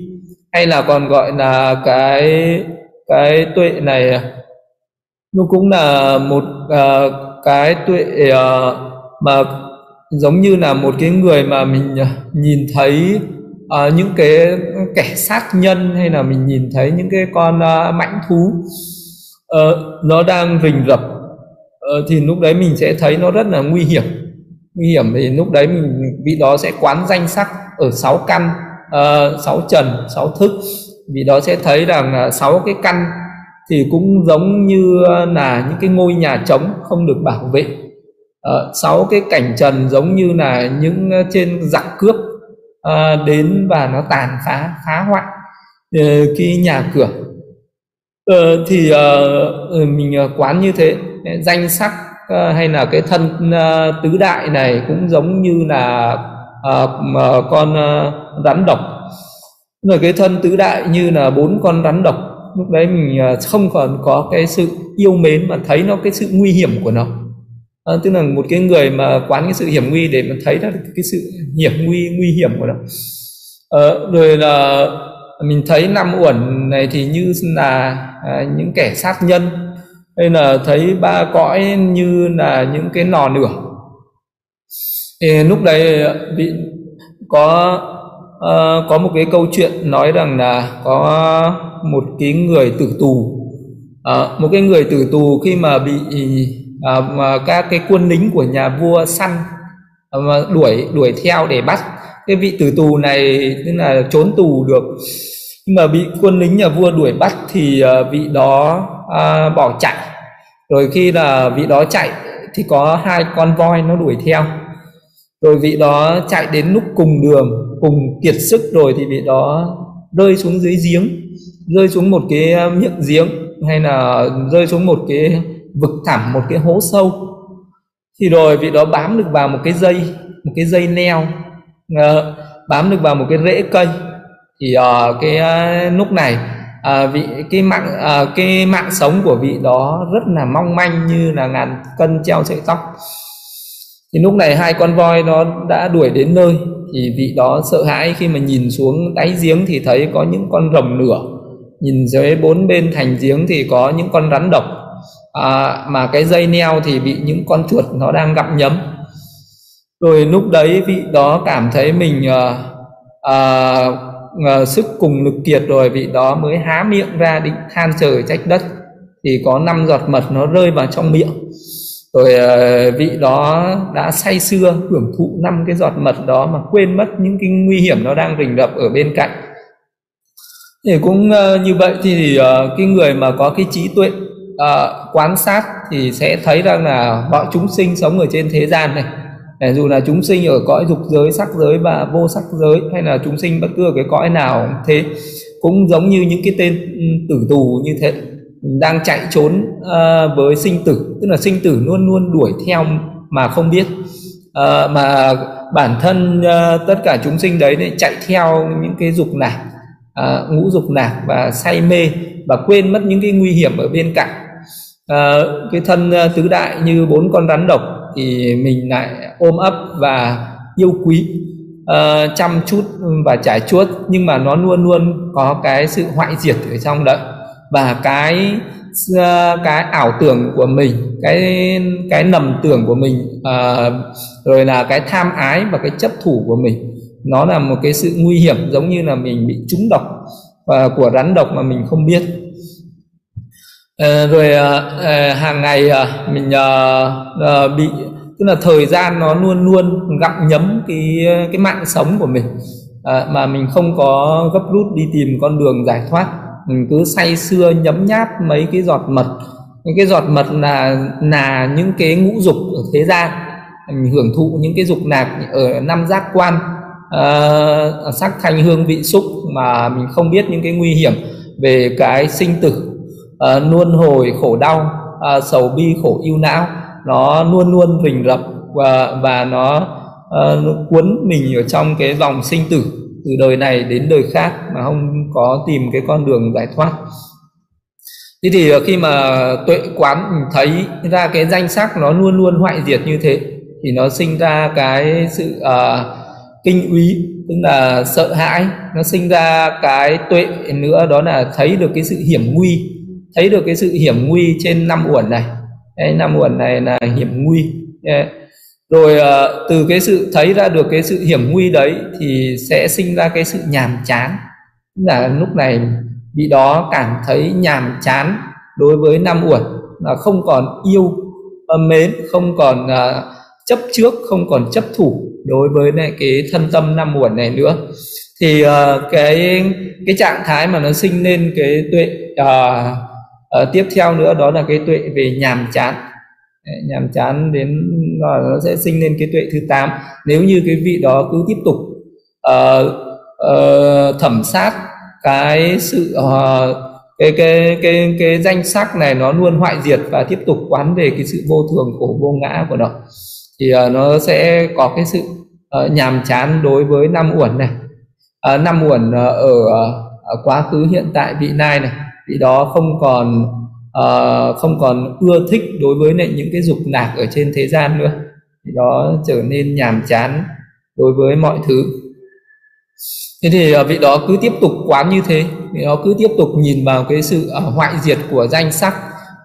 Speaker 1: hay là còn gọi là cái cái tuệ này ờ, nó cũng là một uh, cái tuệ uh, mà giống như là một cái người mà mình ờ, nhìn thấy uh, những cái kẻ sát nhân hay là mình nhìn thấy những cái con uh, mãnh thú uh, nó đang rình rập uh, thì lúc đấy mình sẽ thấy nó rất là nguy hiểm. Nguy hiểm thì lúc đấy mình vị đó sẽ quán danh sắc ở sáu căn uh, sáu trần sáu thức. Vì đó sẽ thấy rằng là sáu cái căn thì cũng giống như là những cái ngôi nhà trống không được bảo vệ. Ờ, Sáu cái cảnh trần giống như là những ờ, trên giặc cướp ờ, đến và nó tàn phá phá hoại cái nhà cửa. Thì uh, mình quán như thế. Danh sắc uh, hay là cái thân uh, tứ đại này cũng giống như là con rắn độc. Rồi cái thân tứ đại như là bốn con rắn độc lúc đấy mình ờ, không còn có cái sự yêu mến mà thấy nó cái sự nguy hiểm của nó. À, tức là một cái người mà quán cái sự hiểm nguy để mà thấy ra cái sự hiểm nguy nguy hiểm của nó. À, rồi là mình thấy năm uẩn này thì như là à, những kẻ sát nhân hay là thấy ba cõi như là những cái nò lửa thì lúc đấy bị có Ờ, có một cái câu chuyện nói rằng là có một cái người tử tù. À, một cái người tử tù khi mà bị à, mà các cái quân lính của nhà vua săn uh, đuổi đuổi theo để bắt. Cái vị tử tù này tức là trốn tù được. Nhưng mà bị quân lính nhà vua đuổi bắt thì à, vị đó à, bỏ chạy. Rồi khi là vị đó chạy thì có hai con voi nó đuổi theo rồi vị đó chạy đến lúc cùng đường cùng kiệt sức rồi thì vị đó rơi xuống dưới giếng rơi xuống một cái à, miệng giếng hay là rơi xuống một cái vực thẳm một cái hố sâu. Thì rồi vị đó bám được vào một cái dây một cái dây neo uh, bám được vào một cái rễ cây. Thì uh, cái uh, lúc này uh, vị cái mạng uh, cái mạng sống của vị đó rất là mong manh như là ngàn cân treo sợi tóc thì lúc này hai con voi nó đã đuổi đến nơi thì vị đó sợ hãi khi mà nhìn xuống đáy giếng thì thấy có những con rồng lửa nhìn dưới bốn bên thành giếng thì có những con rắn độc. À, mà cái dây neo thì bị những con chuột nó đang gặm nhấm. Rồi lúc đấy vị đó cảm thấy mình à, à, à, sức cùng lực kiệt rồi vị đó mới há miệng ra định than trời trách đất. Thì có năm giọt mật nó rơi vào trong miệng rồi ờ, vị đó đã say sưa hưởng thụ năm cái giọt mật đó mà quên mất những cái nguy hiểm nó đang rình rập ở bên cạnh. Thì cũng ờ, như vậy thì ờ, cái người mà có cái trí tuệ uh, quan sát thì sẽ thấy rằng là mọi chúng sinh sống ở trên thế gian này. Để dù là chúng sinh ở cõi dục giới sắc giới và vô sắc giới hay là chúng sinh bất cứ ở cái cõi nào thế cũng giống như những cái tên ừ, tử tù như thế đang chạy trốn uh, với sinh tử. Tức là sinh tử luôn luôn đuổi theo mà không biết. Uh, mà bản thân uh, tất cả chúng sinh đấy chạy theo những cái dục lạc uh, ngũ dục lạc và say mê và quên mất những cái nguy hiểm ở bên cạnh. Uh, cái thân uh, tứ đại như bốn con rắn độc thì mình lại ôm ấp và yêu quý uh, chăm chút và trải chuốt. Nhưng mà nó luôn luôn có cái sự hoại diệt ở trong đấy và cái ờ, cái ảo tưởng của mình cái cái nầm tưởng của mình uh, rồi là cái tham ái và cái chấp thủ của mình nó là một cái sự nguy hiểm giống như là mình bị trúng độc uh, của rắn độc mà mình không biết. Uh, rồi uh, uh, hàng ngày uh, mình uh, uh, bị tức là thời gian nó luôn luôn gặm nhấm cái cái mạng sống của mình mà mình không có gấp rút đi tìm con đường giải thoát mình cứ say sưa nhấm nháp mấy cái giọt mật. Những cái giọt mật là là những cái ngũ dục ở thế gian. Mình hưởng thụ những cái dục nạp ở năm giác quan uh, sắc thanh hương vị xúc mà mình không biết những cái nguy hiểm về cái sinh tử ờ, uh, luôn hồi khổ đau uh, sầu bi khổ yêu não. Nó luôn luôn rình rập và và nó, uh, nó cuốn mình ở trong cái vòng sinh tử từ đời này đến đời khác mà không có tìm cái con đường giải thoát. Thế thì khi mà tuệ quán thấy ra cái danh sắc nó luôn luôn hoại diệt như thế thì nó sinh ra cái sự uh, kinh úy tức là sợ hãi. Nó sinh ra cái tuệ nữa đó là thấy được cái sự hiểm nguy thấy được cái sự hiểm nguy trên năm uẩn này. Cái năm uẩn này là hiểm nguy rồi uh, từ cái sự thấy ra được cái sự hiểm nguy đấy thì sẽ sinh ra cái sự nhàm chán. Là lúc này vị đó cảm thấy nhàm chán đối với năm uẩn là không còn yêu mến không còn uh, chấp trước không còn chấp thủ đối với này cái thân tâm năm uẩn này nữa. Thì uh, cái cái trạng thái mà nó sinh lên cái tuệ uh, uh, tiếp theo nữa đó là cái tuệ về nhàm chán nhàm chán đến nó sẽ sinh lên cái tuệ thứ 8 nếu như cái vị đó cứ tiếp tục uh, uh, thẩm sát cái sự uh, cái cái cái cái danh sắc này nó luôn hoại diệt và tiếp tục quán về cái sự vô thường khổ vô ngã của nó thì uh, nó sẽ có cái sự uh, nhàm chán đối với năm uẩn này. Uh, năm uẩn uh, ở, uh, quá khứ hiện tại vị nai này vị đó không còn uh, không còn ưa thích đối với lại những cái dục lạc ở trên thế gian nữa. Thì đó trở nên nhàm chán đối với mọi thứ. Thế thì ờ, vị đó cứ tiếp tục quán như thế. Vị đó cứ tiếp tục nhìn vào cái sự ờ, hoại diệt của danh sắc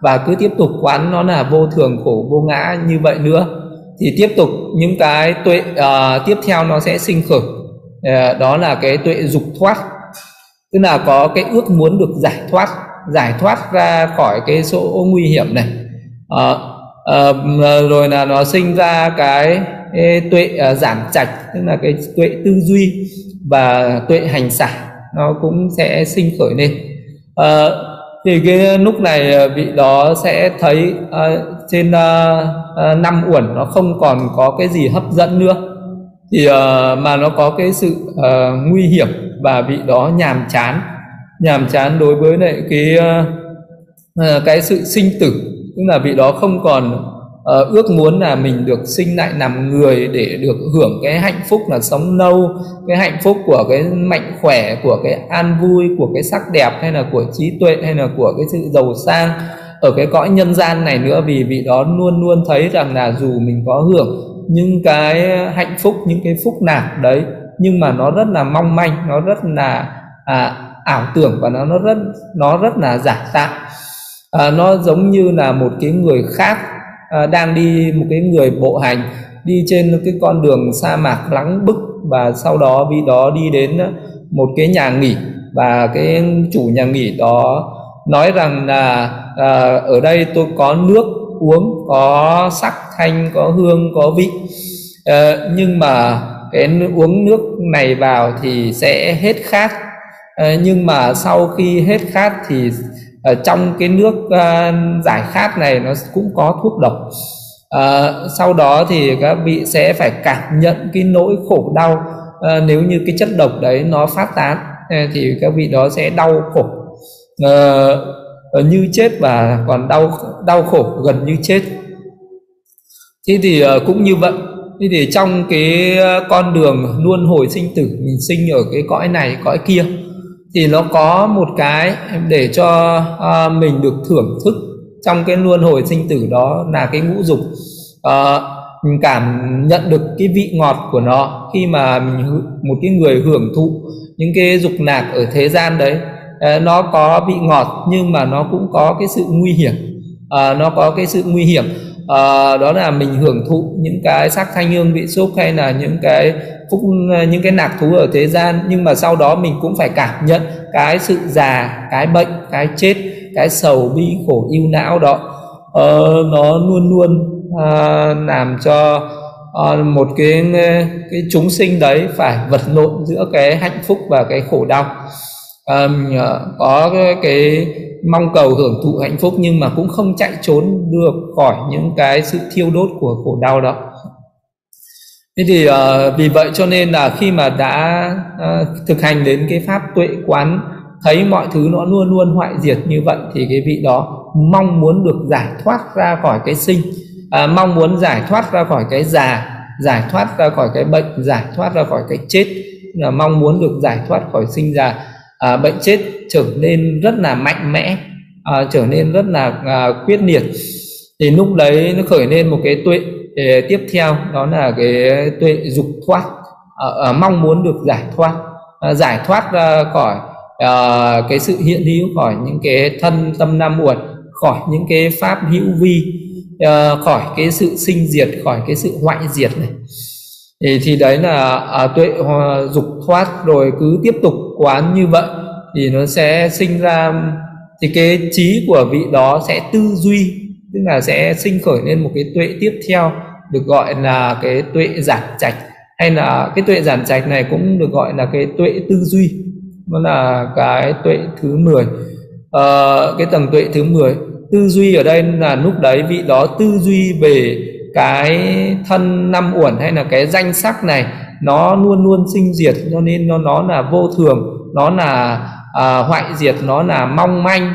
Speaker 1: và cứ tiếp tục quán nó là vô thường khổ vô ngã như vậy nữa thì tiếp tục những cái tuệ uh, tiếp theo nó sẽ sinh khởi. Uh, đó là cái tuệ dục thoát. Tức là có cái ước muốn được giải thoát giải thoát ra khỏi cái chỗ nguy hiểm này. À, à, rồi là nó sinh ra cái, cái tuệ à, giảm trạch tức là cái tuệ tư duy và tuệ hành xả nó cũng sẽ sinh khởi lên. À, thì cái lúc này vị đó sẽ thấy à, trên à, năm uẩn nó không còn có cái gì hấp dẫn nữa. Thì à, mà nó có cái sự à, nguy hiểm và vị đó nhàm chán nhàm chán đối với lại cái uh, cái sự sinh tử. Tức là vị đó không còn uh, ước muốn là mình được sinh lại làm người để được hưởng cái hạnh phúc là sống lâu cái hạnh phúc của cái mạnh khỏe của cái an vui của cái sắc đẹp hay là của trí tuệ hay là của cái sự giàu sang ở cái cõi nhân gian này nữa. Vì vị đó luôn luôn thấy rằng là dù mình có hưởng những cái hạnh phúc những cái phúc nạc đấy nhưng mà nó rất là mong manh nó rất là à, ảo tưởng và nó nó rất nó rất là giả tạo. À, nó giống như là một cái người khác à, đang đi một cái người bộ hành đi trên cái con đường sa mạc lắng bức và sau đó vì đó đi đến à, một cái nhà nghỉ và cái chủ nhà nghỉ đó nói rằng là à, ở đây tôi có nước uống có sắc thanh có hương có vị. À, nhưng mà cái uống nước này vào thì sẽ hết khát Ờ, nhưng mà sau khi hết khát thì ở trong cái nước ờ, giải khát này nó cũng có thuốc độc. À, sau đó thì các vị sẽ phải cảm nhận cái nỗi khổ đau à, nếu như cái chất độc đấy nó phát tán thì các vị đó sẽ đau khổ. À, như chết và còn đau đau khổ gần như chết. Thế thì cũng như vậy. Thế thì trong cái con đường luôn hồi sinh tử mình sinh ở cái cõi này cõi kia thì nó có một cái để cho uh, mình được thưởng thức trong cái luân hồi sinh tử đó là cái ngũ dục. Uh, mình cảm nhận được cái vị ngọt của nó khi mà mình một cái người hưởng thụ những cái dục lạc ở thế gian đấy. Uh, nó có vị ngọt nhưng mà nó cũng có cái sự nguy hiểm. Uh, nó có cái sự nguy hiểm uh, đó là mình hưởng thụ những cái sắc thanh hương vị xúc hay là những cái phúc những cái nạc thú ở thế gian. Nhưng mà sau đó mình cũng phải cảm nhận cái sự già cái bệnh cái chết cái sầu bi khổ ưu não đó. Uh, nó luôn luôn uh, làm cho uh, một cái cái chúng sinh đấy phải vật lộn giữa cái hạnh phúc và cái khổ đau um, có cái, cái mong cầu hưởng thụ hạnh phúc nhưng mà cũng không chạy trốn được khỏi những cái sự thiêu đốt của khổ đau đó. Thế thì uh, vì vậy cho nên là khi mà đã uh, thực hành đến cái pháp tuệ quán thấy mọi thứ nó luôn luôn hoại diệt như vậy thì cái vị đó mong muốn được giải thoát ra khỏi cái sinh à, mong muốn giải thoát ra khỏi cái già giải thoát ra khỏi cái bệnh giải thoát ra khỏi cái chết là mong muốn được giải thoát khỏi sinh già à, bệnh chết trở nên rất là mạnh mẽ à, trở nên rất là à, quyết liệt. Thì lúc đấy nó khởi lên một cái tuệ để tiếp theo đó là cái tuệ dục thoát à, à, mong muốn được giải thoát. À, giải thoát à, khỏi à, cái sự hiện hữu khỏi những cái thân tâm nam uẩn khỏi những cái pháp hữu vi à, khỏi cái sự sinh diệt khỏi cái sự hoại diệt này. Thì thì đấy là à, tuệ à, dục thoát rồi cứ tiếp tục quán như vậy thì nó sẽ sinh ra thì cái trí của vị đó sẽ tư duy tức là sẽ sinh khởi lên một cái tuệ tiếp theo được gọi là cái tuệ giản trạch. Hay là cái tuệ giản trạch này cũng được gọi là cái tuệ tư duy nó là cái tuệ thứ 10 ờ, cái tầng tuệ thứ 10 tư duy ở đây là lúc đấy vị đó tư duy về cái thân năm uẩn hay là cái danh sắc này nó luôn luôn sinh diệt cho nên nó nó là vô thường nó là à, hoại diệt nó là mong manh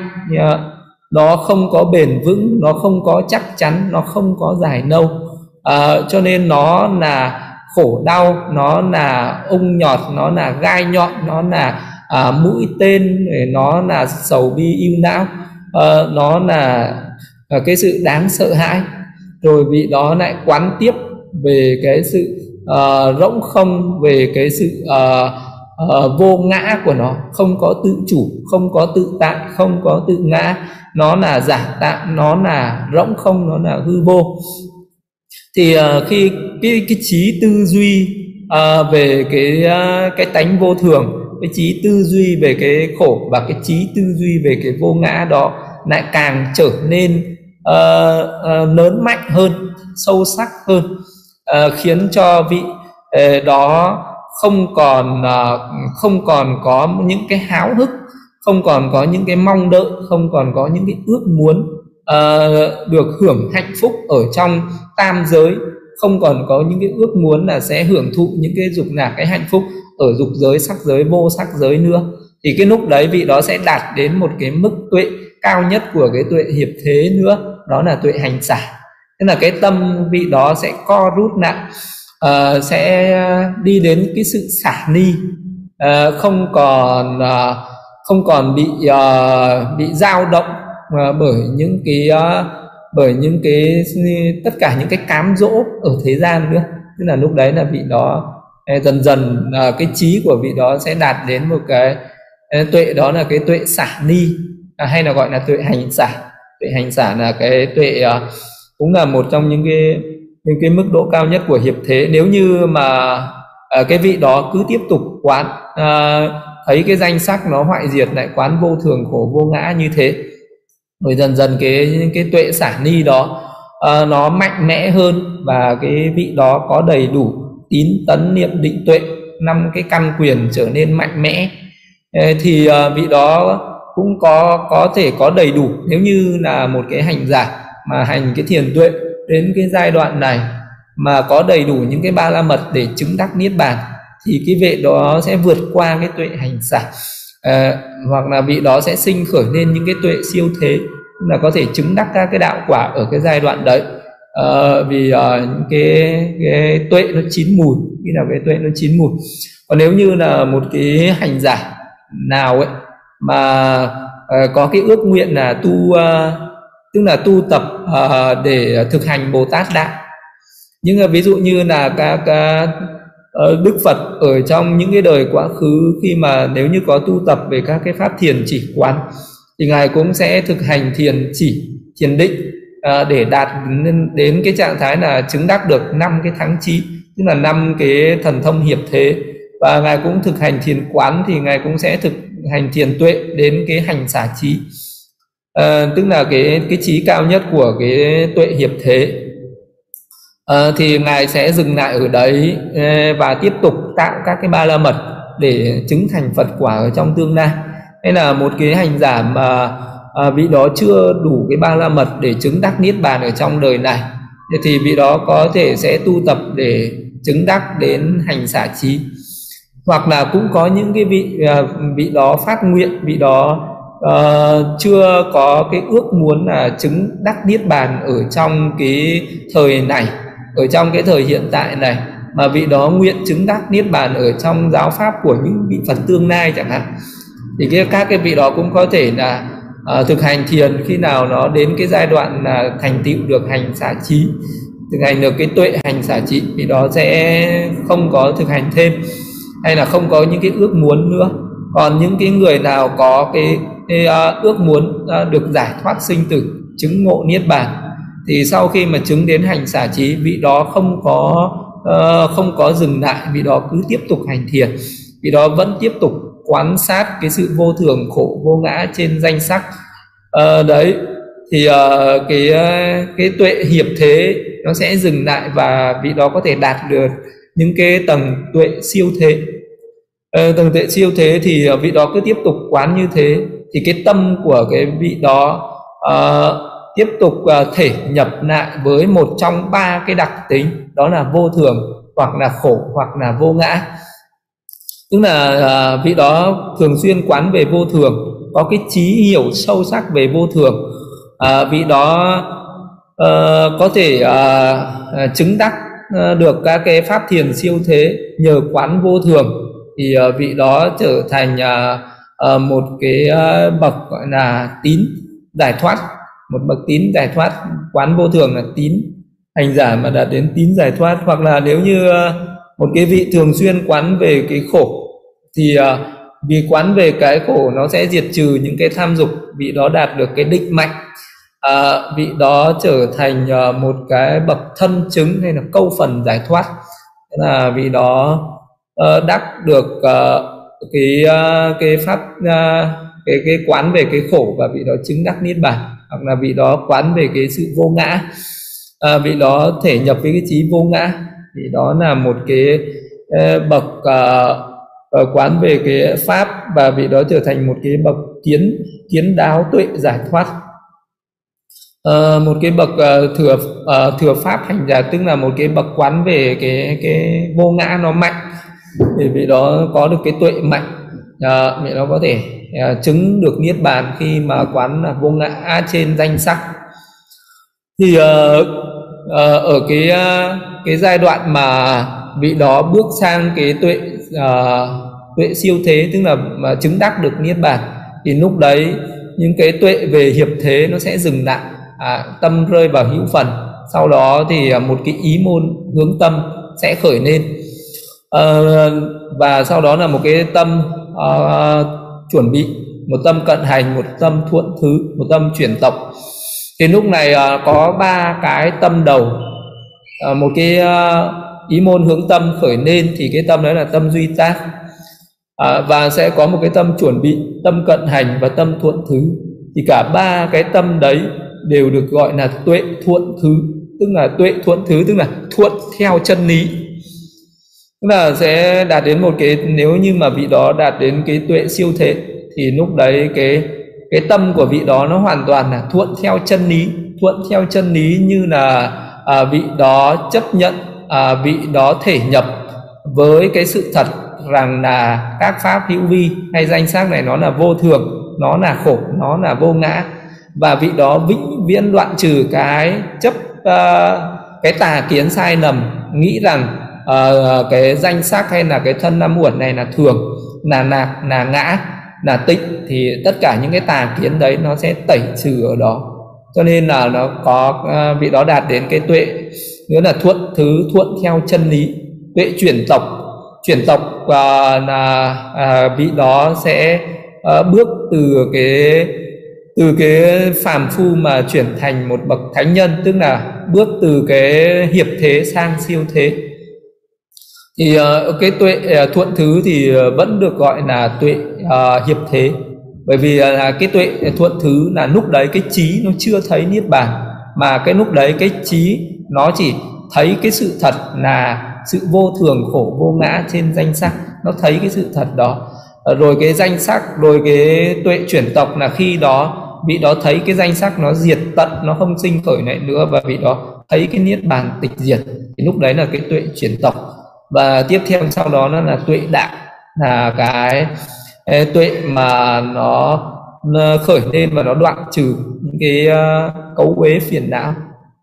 Speaker 1: nó không có bền vững nó không có chắc chắn nó không có dài lâu. À, cho nên nó là khổ đau nó là ung nhọt nó là gai nhọn nó là à, mũi tên nó là sầu bi yêu não. À, nó là à, cái sự đáng sợ hãi. Rồi vị đó lại quán tiếp về cái sự uh, rỗng không về cái sự uh, uh, vô ngã của nó. Không có tự chủ không có tự tại không có tự ngã. Nó là giả tạm nó là rỗng không nó là hư vô. Thì uh, khi cái cái trí tư duy uh, về cái uh, cái tánh vô thường cái trí tư duy về cái khổ và cái trí tư duy về cái vô ngã đó lại càng trở nên uh, uh, lớn mạnh hơn sâu sắc hơn uh, khiến cho vị uh, đó không còn uh, không còn có những cái háo hức không còn có những cái mong đợi không còn có những cái ước muốn uh, được hưởng hạnh phúc ở trong tam giới không còn có những cái ước muốn là sẽ hưởng thụ những cái dục lạc cái hạnh phúc ở dục giới sắc giới vô sắc giới nữa thì cái lúc đấy vị đó sẽ đạt đến một cái mức tuệ cao nhất của cái tuệ hiệp thế nữa đó là tuệ hành giả thế là cái tâm vị đó sẽ co rút lại uh, sẽ đi đến cái sự xả ni uh, không còn uh, không còn bị uh, bị dao động uh, bởi những cái uh, bởi những cái tất cả những cái cám dỗ ở thế gian nữa. Tức là lúc đấy là vị đó dần dần cái trí của vị đó sẽ đạt đến một cái tuệ đó là cái tuệ xả ni à, hay là gọi là tuệ hành xả. Tuệ hành xả là cái tuệ uh, cũng là một trong những cái những cái mức độ cao nhất của hiệp thế. Nếu như mà à, cái vị đó cứ tiếp tục quán à, thấy cái danh sắc nó hoại diệt lại quán vô thường khổ vô ngã như thế rồi dần dần cái cái tuệ xả ni đó à, nó mạnh mẽ hơn và cái vị đó có đầy đủ tín tấn niệm định tuệ năm cái căn quyền trở nên mạnh mẽ à, thì à, vị đó cũng có có thể có đầy đủ. Nếu như là một cái hành giả mà hành cái thiền tuệ đến cái giai đoạn này mà có đầy đủ những cái ba la mật để chứng đắc niết bàn thì cái vị đó sẽ vượt qua cái tuệ hành xả. À, hoặc là vị đó sẽ sinh khởi lên những cái tuệ siêu thế là có thể chứng đắc các cái đạo quả ở cái giai đoạn đấy. À, vì uh, cái cái tuệ nó chín mùi khi nào cái tuệ nó chín mùi. Còn nếu như là một cái hành giả nào ấy mà uh, có cái ước nguyện là tu uh, tức là tu tập uh, để thực hành Bồ Tát đạo. Nhưng uh, ví dụ như là các uh, Đức Phật ở trong những cái đời quá khứ khi mà nếu như có tu tập về các cái pháp thiền chỉ quán thì ngài cũng sẽ thực hành thiền chỉ thiền định uh, để đạt đến, đến cái trạng thái là chứng đắc được năm cái thắng trí tức là năm cái thần thông hiệp thế. Và ngài cũng thực hành thiền quán thì ngài cũng sẽ thực hành thiền tuệ đến cái hành xả trí à, tức là cái cái trí cao nhất của cái tuệ hiệp thế. À, thì ngài sẽ dừng lại ở đấy ờ, và tiếp tục tạo các cái ba la mật để chứng thành phật quả ở trong tương lai. Hay là một cái hành giả mà à, vị đó chưa đủ cái ba la mật để chứng đắc niết bàn ở trong đời này. Thì vị đó có thể sẽ tu tập để chứng đắc đến hành xả trí. Hoặc là cũng có những cái vị vị đó phát nguyện vị đó uh, chưa có cái ước muốn là chứng đắc niết bàn ở trong cái thời này ở trong cái thời hiện tại này mà vị đó nguyện chứng đắc niết bàn ở trong giáo pháp của những vị phật tương lai chẳng hạn. Thì cái các cái vị đó cũng có thể là uh, thực hành thiền khi nào nó đến cái giai đoạn là thành tựu được hành xả trí thực hành được cái tuệ hành xả trí thì đó sẽ không có thực hành thêm hay là không có những cái ước muốn nữa. Còn những cái người nào có cái, cái à, ước muốn à, được giải thoát sinh tử chứng ngộ niết bàn. Thì sau khi mà chứng đến hành xả trí vị đó không có ờ, không có dừng lại vị đó cứ tiếp tục hành thiền. Vị đó vẫn tiếp tục quan sát cái sự vô thường khổ vô ngã trên danh sắc. Ờ, đấy thì uh, cái cái tuệ hiệp thế nó sẽ dừng lại và vị đó có thể đạt được những cái tầng tuệ siêu thế. Tầng tuệ siêu thế thì vị đó cứ tiếp tục quán như thế thì cái tâm của cái vị đó uh, tiếp tục uh, thể nhập lại với một trong ba cái đặc tính đó là vô thường hoặc là khổ hoặc là vô ngã. Tức là uh, vị đó thường xuyên quán về vô thường có cái trí hiểu sâu sắc về vô thường. Uh, vị đó uh, có thể uh, chứng đắc uh, được các cái pháp thiền siêu thế nhờ quán vô thường thì uh, vị đó trở thành Ờ, một cái ờ, bậc gọi là tín giải thoát. Một bậc tín giải thoát quán vô thường là tín. Hành giả mà đạt đến tín giải thoát hoặc là nếu như ờ, một cái vị thường xuyên quán về cái khổ thì uh, vì quán về cái khổ nó sẽ diệt trừ những cái tham dục vị đó đạt được cái định mạnh à, vị đó trở thành uh, một cái bậc thân chứng hay là câu phần giải thoát. Thế là vị đó uh, đắc được uh, cái à, cái pháp à, cái cái quán về cái khổ và vị đó chứng đắc niết bàn hoặc là vị đó quán về cái sự vô ngã. À, vị đó thể nhập với cái trí vô ngã thì đó là một cái à, bậc uh, quán về cái pháp và vị đó trở thành một cái bậc kiến kiến đáo tuệ giải thoát. Uh, một cái bậc uh, thừa uh, thừa pháp hành giả tức là một cái bậc quán về cái cái vô ngã nó mạnh thì vị đó có được cái tuệ mạnh à, vị đó có thể à, chứng được niết bàn khi mà quán là vô ngã trên danh sắc thì à, à, ở cái à, cái giai đoạn mà vị đó bước sang cái tuệ à, tuệ siêu thế tức là mà chứng đắc được niết bàn thì lúc đấy những cái tuệ về hiệp thế nó sẽ dừng lại à, tâm rơi vào hữu phần. Sau đó thì à, một cái ý môn hướng tâm sẽ khởi lên. Ờ, và sau đó là một cái tâm uh, chuẩn bị một tâm cận hành một tâm thuận thứ một tâm chuyển tộc thì lúc này uh, có ba cái tâm đầu. Uh, một cái uh, ý môn hướng tâm khởi lên thì cái tâm đấy là tâm duy tác. À, và sẽ có một cái tâm chuẩn bị tâm cận hành và tâm thuận thứ. Thì cả ba cái tâm đấy đều được gọi là tuệ thuận thứ tức là tuệ thuận thứ tức là thuận theo chân lý tức là sẽ đạt đến một cái nếu như mà vị đó đạt đến cái tuệ siêu thế thì lúc đấy cái cái tâm của vị đó nó hoàn toàn là thuận theo chân lý thuận theo chân lý như là à, vị đó chấp nhận à, vị đó thể nhập với cái sự thật rằng là các pháp hữu vi hay danh sắc này nó là vô thường nó là khổ nó là vô ngã. Và vị đó vĩnh viễn đoạn trừ cái chấp uh, cái tà kiến sai lầm nghĩ rằng uh, cái danh sắc hay là cái thân năm uẩn này là thường là nạc là ngã là tịnh thì tất cả những cái tà kiến đấy nó sẽ tẩy trừ ở đó. Cho nên là nó có uh, vị đó đạt đến cái tuệ nghĩa là thuận thứ thuận theo chân lý tuệ chuyển tộc. Chuyển tộc uh, là uh, vị đó sẽ uh, bước từ cái từ cái phàm phu mà chuyển thành một bậc thánh nhân tức là bước từ cái hiệp thế sang siêu thế thì ờ, uh, cái tuệ uh, thuận thứ thì uh, vẫn được gọi là tuệ uh, hiệp thế. Bởi vì là uh, cái tuệ thuận thứ là lúc đấy cái trí nó chưa thấy niết bàn mà cái lúc đấy cái trí nó chỉ thấy cái sự thật là sự vô thường khổ vô ngã trên danh sắc. Nó thấy cái sự thật đó. Rồi cái danh sắc rồi cái tuệ chuyển tộc là khi đó vị đó thấy cái danh sắc nó diệt tận nó không sinh khởi lại nữa và vị đó thấy cái niết bàn tịch diệt. Thì lúc đấy là cái tuệ chuyển tộc và tiếp theo sau đó nó là tuệ đạo là cái tuệ mà nó, khởi lên và nó đoạn trừ những cái ờ, cấu uế phiền não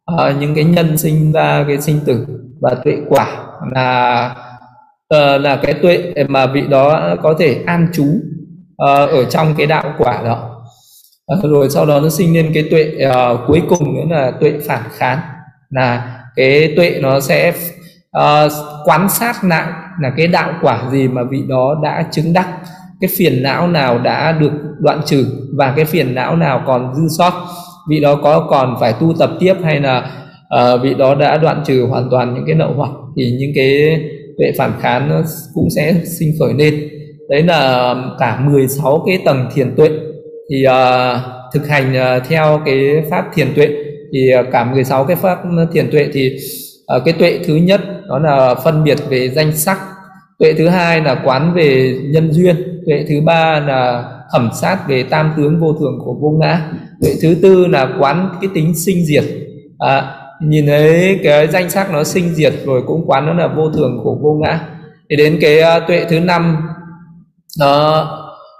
Speaker 1: ờ, những cái nhân sinh ra cái sinh tử và tuệ quả là ờ, là cái tuệ mà vị đó có thể an trú ở trong cái đạo quả đó. Rồi sau đó nó sinh lên cái tuệ uh, cuối cùng nữa là tuệ phản kháng là cái tuệ nó sẽ Ờ, uh, quan sát lại là cái đạo quả gì mà vị đó đã chứng đắc? Cái phiền não nào đã được đoạn trừ và cái phiền não nào còn dư sót? Vị đó có còn phải tu tập tiếp hay là uh, vị đó đã đoạn trừ hoàn toàn những cái nậu hoặc thì những cái tuệ phản kháng nó cũng sẽ sinh khởi lên. Đấy là cả 16 cái tầng thiền tuệ. Thì uh, thực hành uh, theo cái pháp thiền tuệ thì uh, cả 16 cái pháp thiền tuệ thì à, cái tuệ thứ nhất đó là phân biệt về danh sắc. Tuệ thứ hai là quán về nhân duyên. Tuệ thứ ba là thẩm sát về tam tướng vô thường của vô ngã. Tuệ thứ tư là quán cái tính sinh diệt. À, nhìn thấy cái danh sắc nó sinh diệt rồi cũng quán nó là vô thường của vô ngã. Thì đến cái uh, tuệ thứ năm nó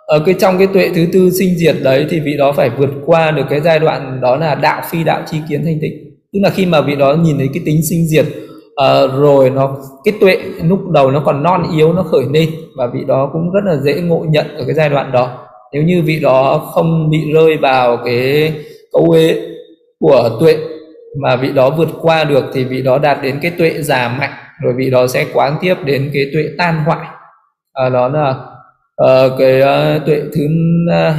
Speaker 1: ở cái trong cái tuệ thứ tư sinh diệt đấy thì vị đó phải vượt qua được cái giai đoạn đó là đạo phi đạo chi kiến thanh tịnh tức là khi mà vị đó nhìn thấy cái tính sinh diệt uh, rồi nó cái tuệ lúc đầu nó còn non yếu nó khởi lên và vị đó cũng rất là dễ ngộ nhận ở cái giai đoạn đó. Nếu như vị đó không bị rơi vào cái câu ế của tuệ mà vị đó vượt qua được thì vị đó đạt đến cái tuệ già mạnh rồi vị đó sẽ quán tiếp đến cái tuệ tan hoại. À, đó là uh, cái uh, tuệ thứ uh,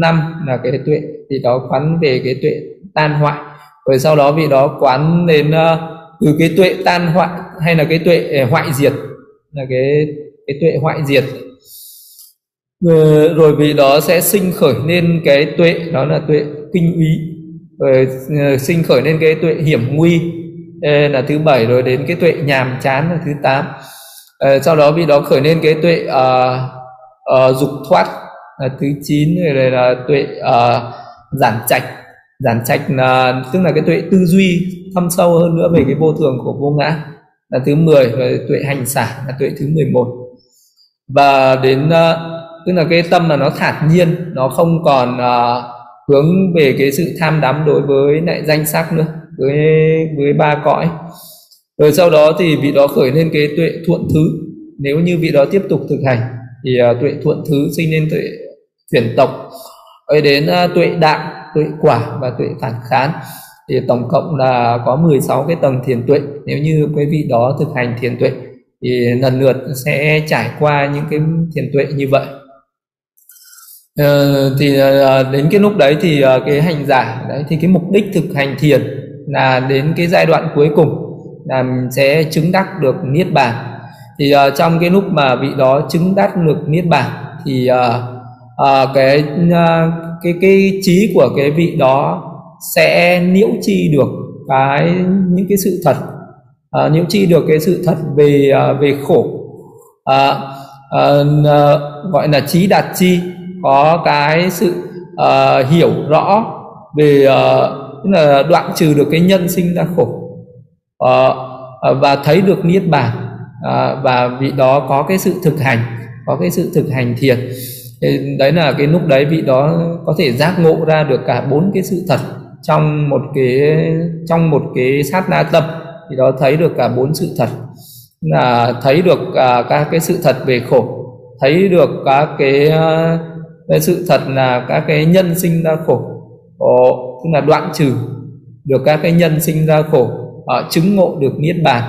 Speaker 1: năm là cái tuệ thì đó quán về cái tuệ tan hoại rồi sau đó vị đó quán đến uh, từ cái tuệ tan hoại hay là cái tuệ ờ, hoại diệt là cái cái tuệ hoại diệt. Ờ, rồi vị đó sẽ sinh khởi nên cái tuệ đó là tuệ kinh úy rồi sinh khởi lên cái tuệ hiểm nguy là thứ bảy. Rồi đến cái tuệ nhàm chán là thứ tám. Sau đó vị đó khởi lên cái tuệ uh, uh, dục thoát là thứ chín. Rồi là tuệ uh, giản trạch giản trạch là tức là cái tuệ tư duy thâm sâu hơn nữa về cái vô thường của vô ngã là thứ 10 và tuệ hành xả là tuệ thứ 11 và đến ờ, tức là cái tâm là nó thản nhiên nó không còn uh, hướng về cái sự tham đắm đối với lại danh sắc nữa với với ba cõi. Rồi sau đó thì vị đó khởi lên cái tuệ thuận thứ. Nếu như vị đó tiếp tục thực hành thì uh, tuệ thuận thứ sinh lên tuệ chuyển tộc. Rồi đến uh, tuệ đạo tuệ quả và tuệ phản khán. Thì tổng cộng là có 16 cái tầng thiền tuệ. Nếu như quý vị đó thực hành thiền tuệ thì lần lượt sẽ trải qua những cái thiền tuệ như vậy. Ờ, thì ờ, đến cái lúc đấy thì ờ, cái hành giả đấy thì cái mục đích thực hành thiền là đến cái giai đoạn cuối cùng là sẽ chứng đắc được niết bàn. Thì uh, trong cái lúc mà vị đó chứng đắc được niết bàn thì uh, à, cái à, cái cái trí của cái vị đó sẽ nhiễu chi được cái những cái sự thật. À, nhiễu chi được cái sự thật về à, về khổ. À, à, gọi là trí đạt chi có cái sự à, hiểu rõ về à, tức là đoạn trừ được cái nhân sinh ra khổ. À, và thấy được niết bàn. À, và vị đó có cái sự thực hành có cái sự thực hành thiền thì đấy là cái lúc đấy vị đó có thể giác ngộ ra được cả bốn cái sự thật trong một cái trong một cái sát na tâm. Thì đó thấy được cả bốn sự thật. Là thấy được cả các cái sự thật về khổ thấy được các cái, cái sự thật là các cái nhân sinh ra khổ. Ồ, tức là đoạn trừ được các cái nhân sinh ra khổ uh, chứng ngộ được niết bàn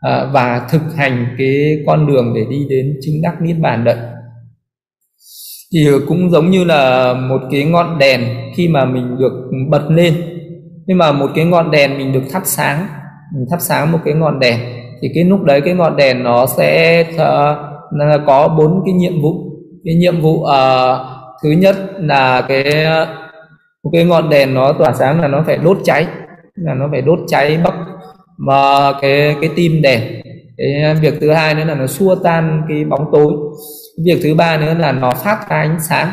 Speaker 1: à, và thực hành cái con đường để đi đến chứng đắc niết bàn đấy thì cũng giống như là một cái ngọn đèn khi mà mình được bật lên. Nhưng mà một cái ngọn đèn mình được thắp sáng mình thắp sáng một cái ngọn đèn thì cái lúc đấy cái ngọn đèn nó sẽ uh, có bốn cái nhiệm vụ. Cái nhiệm vụ uh, thứ nhất là cái một cái ngọn đèn nó tỏa sáng là nó phải đốt cháy là nó phải đốt cháy bắc và cái cái tim đèn cái à, việc thứ hai nữa là nó xua tan cái bóng tối. Việc thứ ba nữa là nó phát ra ánh sáng.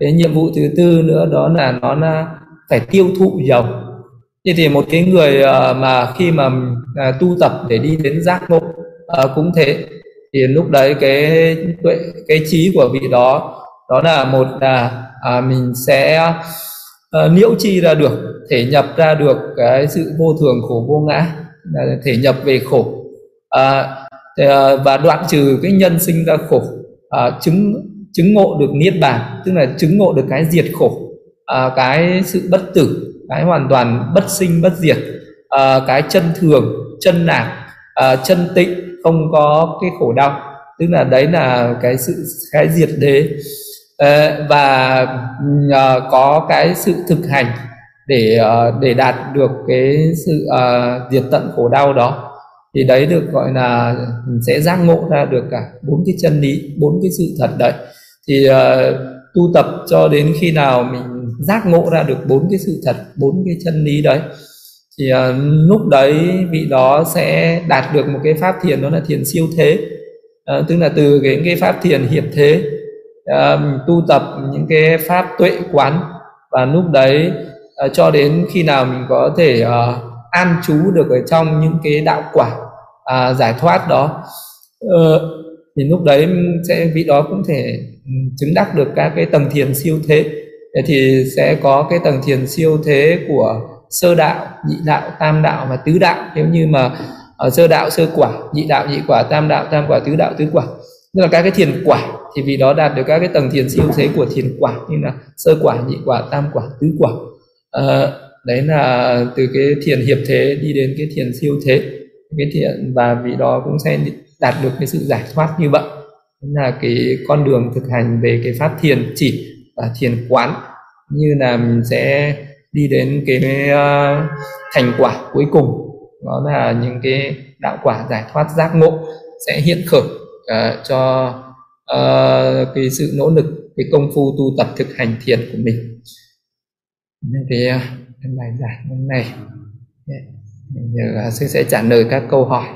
Speaker 1: Cái nhiệm vụ thứ tư nữa đó là nó là phải tiêu thụ dầu. Như thì một cái người à, mà khi mà à, tu tập để đi đến giác ngộ cũng thế. Thì lúc đấy cái tuệ cái trí của vị đó đó là một là à, mình sẽ uh, nhiễu chi ra được thể nhập ra được cái sự vô thường khổ vô ngã thể nhập về khổ à, và đoạn trừ cái nhân sinh ra khổ à, chứng chứng ngộ được niết bàn tức là chứng ngộ được cái diệt khổ à, cái sự bất tử cái hoàn toàn bất sinh bất diệt à, cái chân thường chân lạc à, chân tịnh không có cái khổ đau. Tức là đấy là cái sự cái diệt đế. À, và à, có cái sự thực hành để à, để đạt được cái sự à, diệt tận khổ đau đó thì đấy được gọi là sẽ giác ngộ ra được cả bốn cái chân lý bốn cái sự thật đấy. Thì uh, tu tập cho đến khi nào mình giác ngộ ra được bốn cái sự thật bốn cái chân lý đấy thì uh, lúc đấy vị đó sẽ đạt được một cái pháp thiền đó là thiền siêu thế. Uh, tức là từ cái cái pháp thiền hiệp thế uh, tu tập những cái pháp tuệ quán. Và lúc đấy uh, cho đến khi nào mình có thể uh, an trú được ở trong những cái đạo quả à, giải thoát đó. Ờ, thì lúc đấy sẽ vị đó cũng thể ừ, chứng đắc được các cái tầng thiền siêu thế. Thì sẽ có cái tầng thiền siêu thế của sơ đạo nhị đạo tam đạo và tứ đạo. Nếu như mà ở sơ đạo sơ quả nhị đạo nhị quả tam đạo tam quả tứ đạo tứ quả. Tức là các cái thiền quả thì vì đó đạt được các cái tầng thiền siêu thế của thiền quả như là sơ quả nhị quả tam quả tứ quả. À, đấy là từ cái thiền hiệp thế đi đến cái thiền siêu thế cái thiện và vị đó cũng sẽ đạt được cái sự giải thoát như vậy. Là cái con đường thực hành về cái pháp thiền chỉ và thiền quán như là mình sẽ đi đến cái uh, thành quả cuối cùng. Đó là những cái đạo quả giải thoát giác ngộ sẽ hiện khởi uh, cho uh, cái sự nỗ lực cái công phu tu tập thực hành thiền của mình. Nên cái, cái bài giảng hôm nay giờ sư sẽ trả lời các câu hỏi.